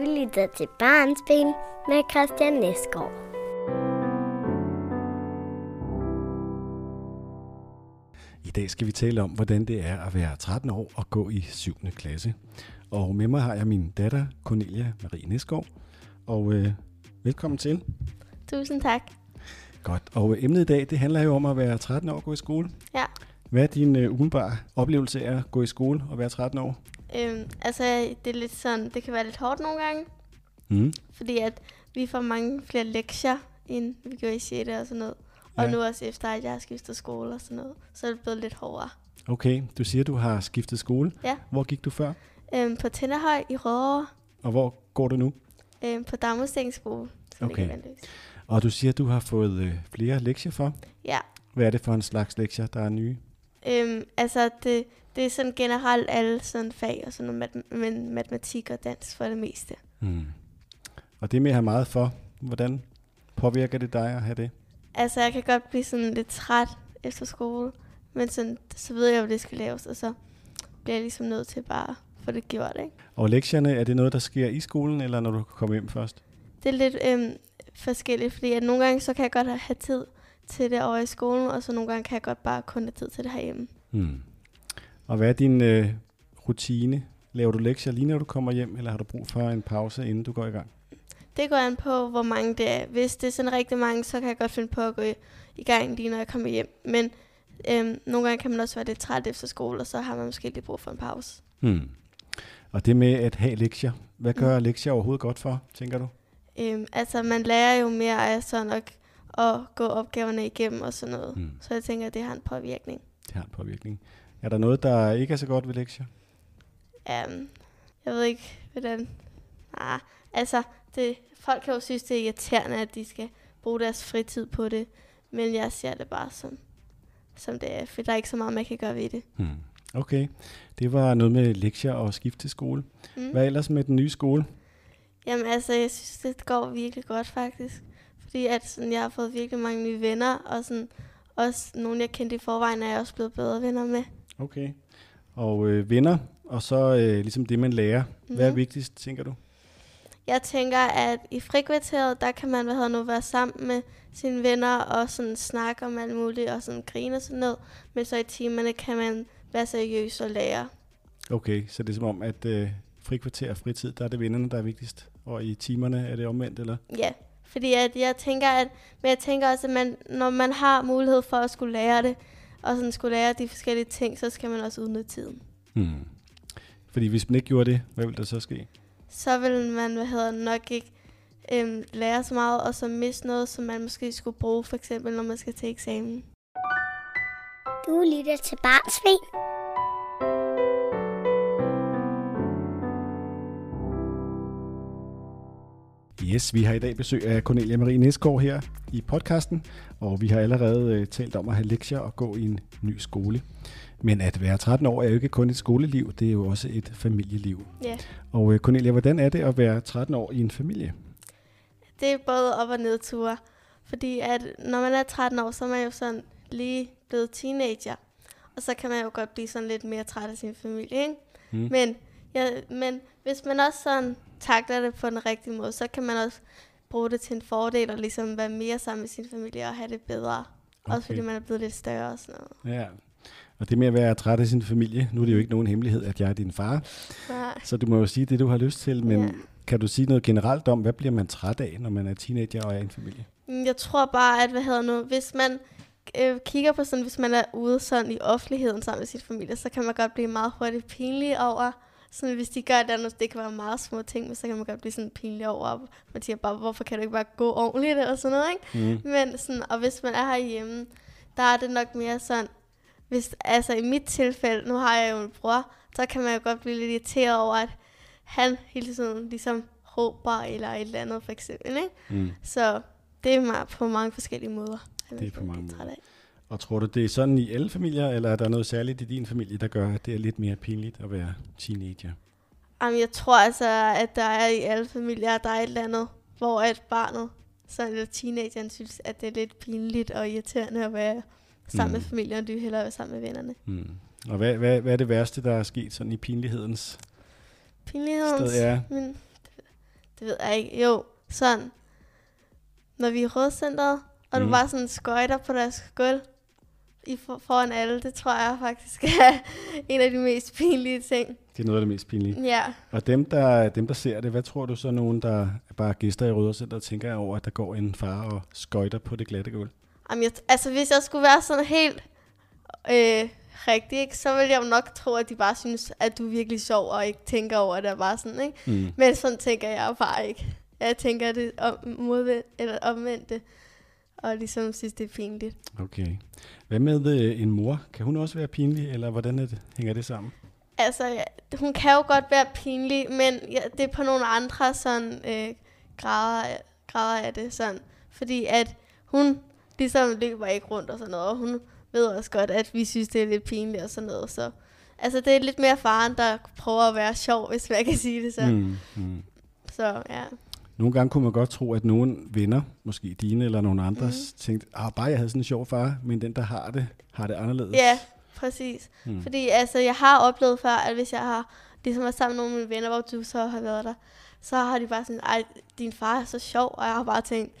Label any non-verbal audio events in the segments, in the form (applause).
Du lytter til Barnsben med Christian Nesgaard. I dag skal vi tale om, hvordan det er at være 13 år og gå i 7. klasse. Og med mig har jeg min datter, Cornelia Marie Nesgaard. Og øh, velkommen til. Tusind tak. Godt. Og øh, emnet i dag, det handler jo om at være 13 år og gå i skole. Ja. Hvad er din øh, umiddelbare oplevelse af at gå i skole og være 13 år? Øhm, altså, det er lidt sådan, det kan være lidt hårdt nogle gange, Mm. fordi at vi får mange flere lektier, end vi gjorde i 6. og sådan noget. Og Ja. nu også efter, at jeg har skiftet skole og sådan noget, så er det blevet lidt hårdere. Okay, du siger, du har skiftet skole. Ja. Hvor gik du før? Øhm, på Tinderhøj i Rødovre, Og hvor går du nu? øhm, på Dagmustens skole, Okay. Og du siger, du har fået øh, flere lektier for. Ja, Hvad er det for en slags lektier, der er nye? Øhm, altså det, det er sådan generelt alle sådan fag og sådan noget, mat- men matematik og dansk for det meste. Mm. Og det med at have meget for, hvordan påvirker det dig at have det? Altså, jeg kan godt blive sådan lidt træt efter skole, men sådan, så ved jeg, hvad det skal laves, og så bliver jeg ligesom nødt til bare at få det gjort, ikke? Og lektierne, er det noget, der sker i skolen, eller når du kommer hjem først? Det er lidt øhm, forskelligt, fordi at nogle gange, så kan jeg godt have tid til det over i skolen, og så nogle gange kan jeg godt bare kun have tid til det herhjemme. Hmm. Og hvad er din øh, rutine? Laver du lektier lige når du kommer hjem, eller har du brug for en pause, inden du går i gang? Det går an på, hvor mange det er. Hvis det er sådan rigtig mange, så kan jeg godt finde på at gå i, i gang lige når jeg kommer hjem. Men øhm, nogle gange kan man også være lidt træt efter skole, og så har man måske lige brug for en pause. Hmm. Og det med at have lektier, hvad gør mm. lektier overhovedet godt for, tænker du? Øhm, altså, man lærer jo mere af sådan at, at gå opgaverne igennem og sådan noget. Mm. Så jeg tænker, at det har en påvirkning. Det har en påvirkning. Er der noget, der ikke er så godt ved lektier? Um, jeg ved ikke, hvordan... Ah, altså, det, folk kan jo synes, det er irriterende, at de skal bruge deres fritid på det. Men jeg ser det bare som, som det er, for der er ikke så meget, man kan gøre ved det. Hmm. Okay, det var noget med lektier og skift til skole. Mm. Hvad ellers med den nye skole? Jamen altså, jeg synes, det går virkelig godt faktisk. Fordi at sådan, jeg har fået virkelig mange nye venner, og sådan, også nogle, jeg kendte i forvejen, er jeg også blevet bedre venner med. Okay. Og øh, venner, og så øh, ligesom det, man lærer. Mm. Hvad er Mhm. vigtigst, tænker du? Jeg tænker, at i frikvarteret, der kan man hvad hedder nu, være sammen med sine venner og sådan snakke om alt muligt og sådan grine og sådan noget. Men så i timerne kan man være seriøs og lære. Okay, så det er som om, at øh, frikvarter og fritid, der er det vennerne, der er vigtigst. Og i timerne er det omvendt, eller? Ja, fordi at jeg tænker, at, men jeg tænker også, at man, når man har mulighed for at skulle lære det, og sådan skulle lære de forskellige ting, så skal man også udnytte tiden. Hmm. Fordi hvis man ikke gjorde det, hvad ville der så ske? Så vil man hvad hedder, det, nok ikke øhm, lære så meget, og så miste noget, som man måske skulle bruge, for eksempel når man skal til eksamen. Du lytter til Barnsben. Yes, vi har i dag besøg af Cornelia Marie Nesgaard her i podcasten, og vi har allerede øh, talt om at have lektier og gå i en ny skole. Men at være 13 år er jo ikke kun et skoleliv, det er jo også et familieliv. Ja. Og øh, Cornelia, hvordan er det at være 13 år i en familie? Det er både op- og nedture. Fordi at når man er 13 år, så er man jo sådan lige blevet teenager. Og så kan man jo godt blive sådan lidt mere træt af sin familie, ikke? Mm. Men, ja, men hvis man også sådan takler det på den rigtige måde, så kan man også bruge det til en fordel og ligesom være mere sammen med sin familie og have det bedre. Okay. Også fordi man er blevet lidt større og sådan noget. Ja. Og det med at være træt af sin familie, nu er det jo ikke nogen hemmelighed, at jeg er din far, Nej. så du må jo sige det, du har lyst til, men Ja. kan du sige noget generelt om, hvad bliver man træt af, når man er teenager og er i en familie? Mm, Jeg tror bare, at hvad hedder nu, hvis man øh, kigger på sådan, hvis man er ude sådan i offentligheden sammen med sin familie, så kan man godt blive meget hurtigt pinlig over, sådan hvis de gør det andet, det kan være meget små ting, men så kan man godt blive sådan pinlig over, og man siger bare, hvorfor kan du ikke bare gå ordentligt, eller sådan noget, ikke? Mm. Men sådan, og hvis man er herhjemme, der er det nok mere sådan, hvis, altså i mit tilfælde, nu har jeg jo en bror, så kan man jo godt blive lidt irriteret over, at han hele tiden ligesom råber eller et eller andet for eksempel, ikke? Mm. Så det er på mange forskellige måder. Det er på mange af. Og tror du, det er sådan i alle familier, eller er der noget særligt i din familie, der gør, at det er lidt mere pinligt at være teenager? Jamen, jeg tror altså, at der er i alle familier, der er et eller andet, hvor at barnet, så eller teenageren synes, at det er lidt pinligt og irriterende at være sammen Mm. med familien, og de vil hellere være sammen med vennerne. Mm. Og hvad, hvad, hvad er det værste, der er sket sådan i pinlighedens Pinlighedens, sted? Ja. men det ved jeg ikke, jo, sådan, når vi er i rådcenteret, og mm. Mm. du bare sådan skøjter på deres gulv i for, foran alle, det tror jeg faktisk er (laughs) en af de mest pinlige ting. Det er noget af det mest pinlige. Ja, Og dem der, dem, der ser det, hvad tror du så nogen, der er bare gæster i Røddercenter, tænker over, at der går en far og skøjter på det glatte gulv? Jamen, jeg, altså hvis jeg skulle være sådan helt øh, rigtig, ikke, så ville jeg jo nok tro, at de bare synes, at du er virkelig sjov, og ikke tænker over det, er bare sådan, ikke? Mm. Men sådan tænker jeg bare ikke. Jeg tænker det om, modvendt, eller omvendte, og ligesom synes, det er pinligt. Okay. Hvad med øh, en mor? Kan hun også være pinlig, eller hvordan er det, hænger det sammen? Altså, ja, hun kan jo godt være pinlig, men ja, det er på nogle andre sådan øh, grader, grader af det. Sådan. Fordi at hun ligesom løber ikke rundt og sådan noget, og hun ved også godt, at vi synes, det er lidt pinligt og sådan noget. Så altså, det er lidt mere faren, der prøver at være sjov, hvis man kan sige det så. Mm. Mm. Så ja. Nogle gange kunne man godt tro, at nogle venner, måske dine eller nogle andres, mm. tænkte, ah, bare jeg havde sådan en sjov far, men den, der har det, har det anderledes. Ja, præcis. Mm. Fordi altså, jeg har oplevet før, at hvis jeg har ligesom været sammen med nogle af mine venner, hvor du så har været der, så har de bare sådan, ej, din far er så sjov, og jeg har bare tænkt,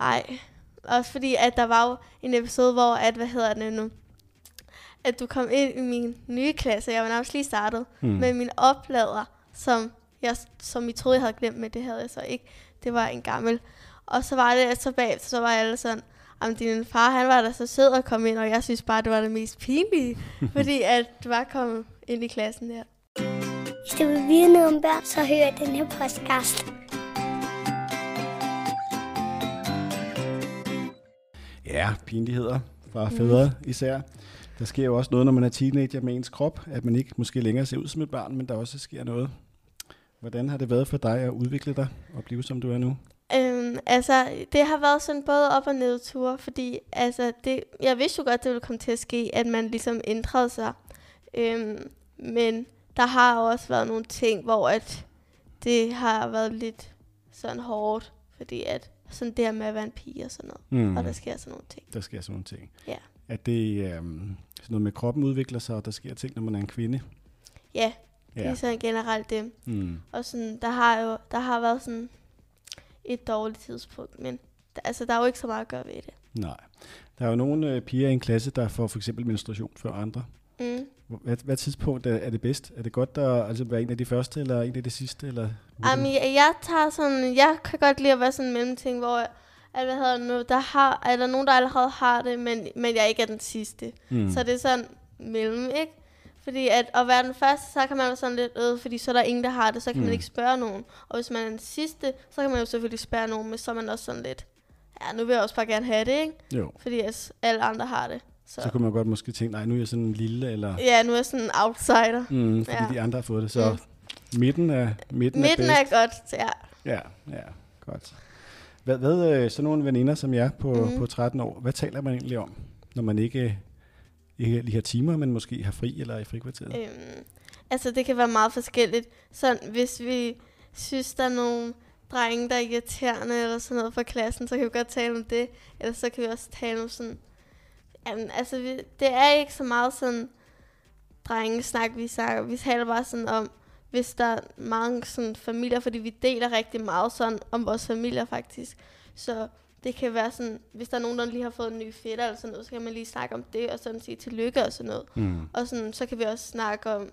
ej. Også fordi, at der var jo en episode, hvor, at, hvad hedder det nu, at du kom ind i min nye klasse, jeg var nærmest lige startet, mm. med min oplader, som, jeg, som I troede, jeg havde glemt, men det havde jeg så ikke. Det var en gammel. Og så var det, at så bagefter, så var alle sådan, Jamen, din far, han var da så sød at komme ind, og jeg synes bare, det var det mest pinlige, (laughs) fordi at du var kommet ind i klassen der. Hvis du vil vide noget om børn, så hør den her podcast. Ja, pinligheder fra fædre især. Der sker jo også noget, når man er teenager med ens krop, at man ikke måske længere ser ud som et barn, men der også sker noget. Hvordan har det været for dig at udvikle dig og blive, som du er nu? Øhm, altså, det har været sådan både op- og nedture, fordi altså, det, jeg vidste jo godt, det ville komme til at ske, at man ligesom ændrede sig. Øhm, men der har også været nogle ting, hvor at det har været lidt sådan hårdt, fordi at sådan det her med at være en pige og sådan noget, mm. og der sker sådan nogle ting. Der sker sådan nogle ting. Ja. At det øhm, sådan noget med kroppen udvikler sig, og der sker ting, når man er en kvinde. Ja, det Ja. er sådan generelt det. Mm. Og sådan, der har jo der har været sådan et dårligt tidspunkt, men der, altså, der er jo ikke så meget at gøre ved det. Nej. Der er jo nogle øh, piger i en klasse, der får for eksempel menstruation før andre. Mm. Hvad, hvad tidspunkt er, er det bedst? Er det godt at altså, være en af de første, eller en af de sidste? Eller, Jamen, jeg, jeg tager sådan, jeg kan godt lide at være sådan en mellemting, hvor at, hvad hedder det nu, der har, er der nogen, der allerede har det, men, men jeg ikke er den sidste. Mm. Så det er sådan mellem, ikke? Fordi at, at være den første, så kan man være sådan lidt øde, fordi så er der ingen, der har det, så kan mm. Man ikke spørge nogen. Og hvis man er den sidste, så kan man jo selvfølgelig spørge nogen, men så er man også sådan lidt, ja, nu vil jeg også bare gerne have det, ikke? Jo. Fordi at alle andre har det. Så, Så kunne man godt måske tænke, nej, nu er jeg sådan en lille, eller... ja, nu er jeg sådan en outsider. Mm, fordi ja. De andre har fået det. Så mm. midten er midten, Midten er er godt, ja. Ja, ja, godt. Hvad, hvad øh, så nogle veninder som jeg på, mm. På 13 år, hvad taler man egentlig om, når man ikke, ikke lige have timer, men måske har fri eller i frikvarteret? Øhm, altså, det kan være meget forskelligt. Så hvis vi synes, der er nogle drenge, der er irriterende eller sådan noget fra klassen, så kan vi godt tale om det. Eller så kan vi også tale om sådan... Jamen, altså, vi, det er ikke så meget sådan drengesnak, vi snakker. Vi taler bare sådan om, hvis der er mange sådan familier, fordi vi deler rigtig meget sådan om vores familier faktisk. Så det kan være sådan, hvis der er nogen, der lige har fået en ny fætter eller sådan noget, så kan man lige snakke om det, og sådan sige tillykke og sådan noget. Mm. Og sådan, så kan vi også snakke om,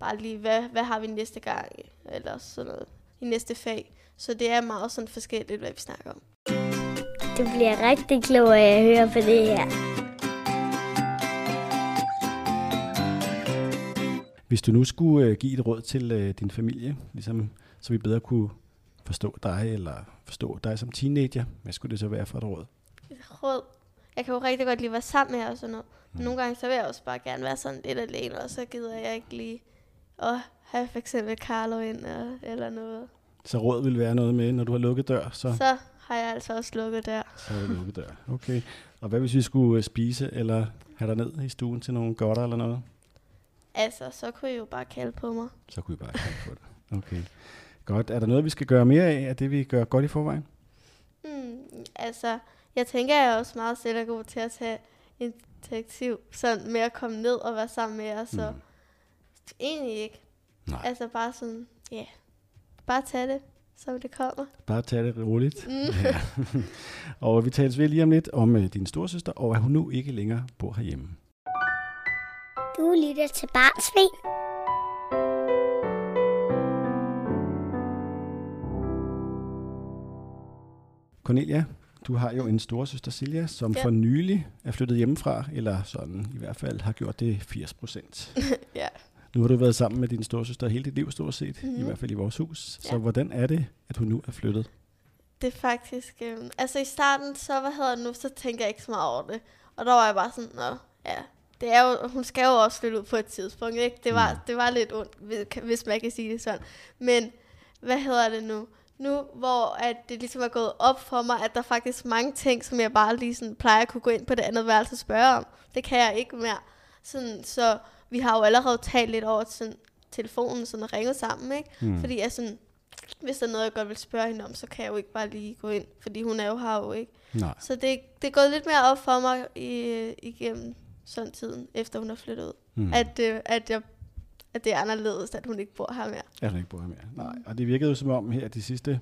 bare lige, hvad, hvad har vi næste gang, eller sådan noget, i næste fag. Så det er meget sådan forskelligt, hvad vi snakker om. Du bliver rigtig klog af at høre på det her. Hvis du nu skulle øh, give et råd til øh, din familie, ligesom, så vi bedre kunne forstå dig, eller forstå dig som teenager, hvad skulle det så være for et råd? Råd. Jeg kan jo rigtig godt lide at være sammen med jer og sådan noget. Men nogle gange, så vil jeg også bare gerne være sådan lidt alene, og så gider jeg ikke lige at have for eksempel Carlo ind og, eller noget. Så råd vil være noget med, når du har lukket dør, så, så. Har jeg altså også lukket der. så er det lukket dør. Okay. Og hvad hvis vi skulle øh, spise, eller have dig ned i stuen til nogle godter eller noget? Altså, så kunne I jo bare kalde på mig. Så kunne vi bare kigge på det. Okay. Godt. Er der noget, vi skal gøre mere af, af det, vi gør godt i forvejen? Hmm, altså, jeg tænker, jeg er også meget selv er god til at tage initiativ, sådan med at komme ned og være sammen med jer, så Mm. egentlig ikke. Nej. Altså bare sådan, ja, yeah. bare tage det. som det kommer. Bare tag det roligt. Mm. (laughs) Ja. og vi tales ved lige om lidt om øh, din storsøster, og at hun nu ikke længere bor herhjemme. Du lytter til Barnsben. Cornelia, du har jo en storesøster Silja, som ja. For nylig er flyttet hjemmefra, eller sådan i hvert fald har gjort det 80 procent. (laughs) ja. Nu har du været sammen med din storesøster hele dit liv stort set, mm-hmm. i Mhm. hvert fald i vores hus. Så Ja. hvordan er det, at hun nu er flyttet? Det er faktisk... Øh, altså i starten, så hvad hedder det nu, så tænker jeg ikke så meget over det. Og der var jeg bare sådan, nå, ja, det er jo, hun skal jo også flytte ud på et tidspunkt, ikke? Det var, Mm. det var lidt ondt, hvis- hvis man kan sige det sådan. Men hvad hedder det nu? Nu, hvor at det ligesom er gået op for mig, at der er faktisk mange ting, som jeg bare lige sådan plejer at kunne gå ind på det andet værelse og spørge om. Det kan jeg ikke mere. Sådan, så vi har jo allerede talt lidt over sådan, telefonen, sådan og ringet sammen, ikke? Mm. Fordi jeg sådan, hvis der er noget, jeg godt vil spørge hende om, så kan jeg jo ikke bare lige gå ind, fordi hun er jo her jo ikke. Nej. Så det, det er gået lidt mere op for mig i, igennem sådan tiden, efter hun er flyttet ud. Mm. At, øh, at, jeg, at det er anderledes, at hun ikke bor her mere. Er hun ikke bor her mere? Nej. Og det virkede jo som om her de sidste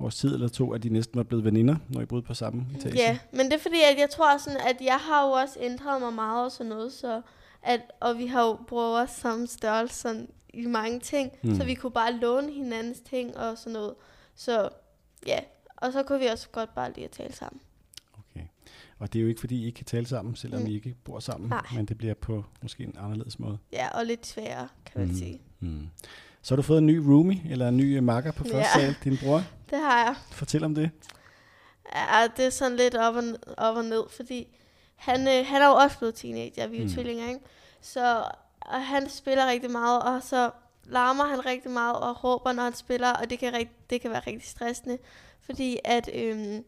års tid eller to, at de næsten var blevet veninder, når I boede på samme etage. Ja, men det er fordi, at jeg tror sådan, at jeg har jo også ændret mig meget og sådan noget, så at, og vi har jo brugt også samme størrelse sådan, i mange ting, mm. så vi kunne bare låne hinandens ting og sådan noget. Så ja, og så kunne vi også godt bare lige at tale sammen. Og det er jo ikke, fordi I ikke kan tale sammen, selvom Mm. I ikke bor sammen, Nej. men det bliver på måske en anderledes måde. Ja, og lidt sværere, kan man Mm. sige. Mm. Så har du fået en ny roomie, eller en ny makker på første Ja. sal, din bror. (laughs) Det har jeg. Fortæl om det. Ja, det er sådan lidt op og, op og ned, fordi han, øh, han er jo også blevet teenager, vi er jo mm. tvillinger, ikke? Så og han spiller rigtig meget, og så larmer han rigtig meget og råber, når han spiller, og det kan, rigt, det kan være rigtig stressende, fordi at øhm,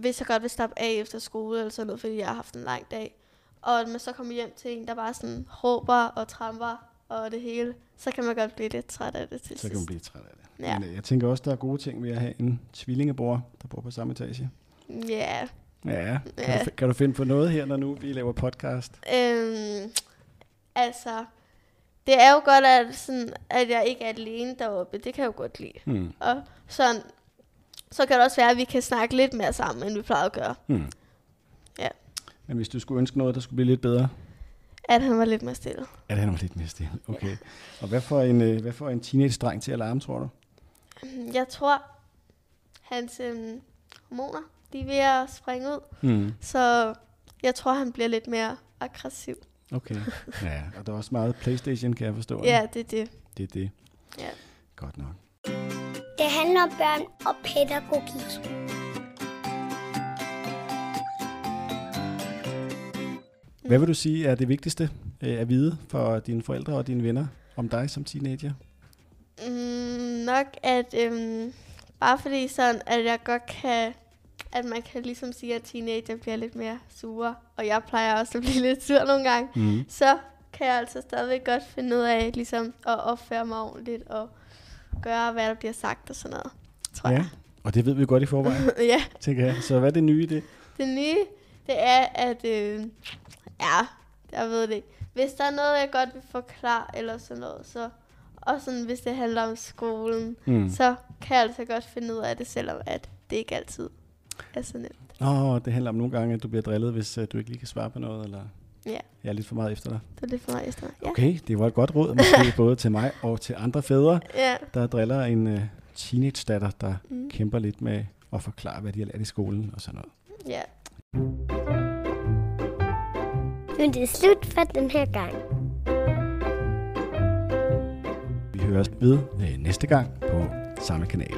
hvis jeg godt vil stoppe af efter skole eller sådan noget, fordi jeg har haft en lang dag, og man så kommer hjem til en, der bare sådan råber og tramper og det hele, så kan man godt blive lidt træt af det til Så kan man sidst. blive træt af det. Ja. Men øh, jeg tænker også, der er gode ting ved at have en tvillingebror, der bor på samme etage. Ja, Ja, kan, Ja. Du, fi- kan du finde på noget her, når nu vi laver podcast? Øhm, altså, det er jo godt, at, sådan, at jeg ikke er alene deroppe. Det kan jeg jo godt lide. Hmm. Og sådan, så kan det også være, at vi kan snakke lidt mere sammen, end vi plejer at gøre. Hmm. Ja. Men hvis du skulle ønske noget, der skulle blive lidt bedre, At han var lidt mere stille. det han var lidt mere stille. Okay. Og hvad får en, øh, hvad får en teenage-dreng til at larme, tror du? Jeg tror, hans øhm, hormoner, de er ved at springe ud. Hmm. Så jeg tror, han bliver lidt mere aggressiv. Okay. (laughs) Ja, og der er også meget Playstation, kan jeg forstå. Ja, det er det. Det er det. Ja. Godt nok. Det handler om børn og pædagogik. Hvad vil du sige er det vigtigste øh, at vide for dine forældre og dine venner om dig som teenager? Mm, nok at øhm, bare fordi sådan, at jeg godt kan, at man kan ligesom sige, at teenager bliver lidt mere sure, og jeg plejer også at blive (laughs) lidt sur nogle gange, Mm. så kan jeg altså stadigvæk godt finde ud af ligesom at opføre mig ordentligt og gøre, hvad der bliver sagt og sådan noget, tror Ja, jeg. og det ved vi godt i forvejen, (laughs) ja, tænker jeg. Så hvad er det nye i det? det nye, det er, at øh, ja, jeg ved det ikke. Hvis der er noget, jeg godt vil forklare eller sådan noget, så og sådan, hvis det handler om skolen, Mm. så kan jeg altså godt finde ud af det, selvom at det ikke altid er så nemt. Åh, oh, det handler om nogle gange, at du bliver drillet, hvis uh, du ikke lige kan svare på noget, eller Ja, jeg er lidt for meget efter dig. det er lidt for meget efter. Ja. Okay, det var et godt råd, måske (laughs) både til mig og til andre fædre, Ja. der driller en uh, teenage-datter, der Mm. kæmper lidt med at forklare, hvad de har lært i skolen og sådan noget. ja. Nu er det slut for den her gang. Vi høres ved uh, næste gang på samme kanal.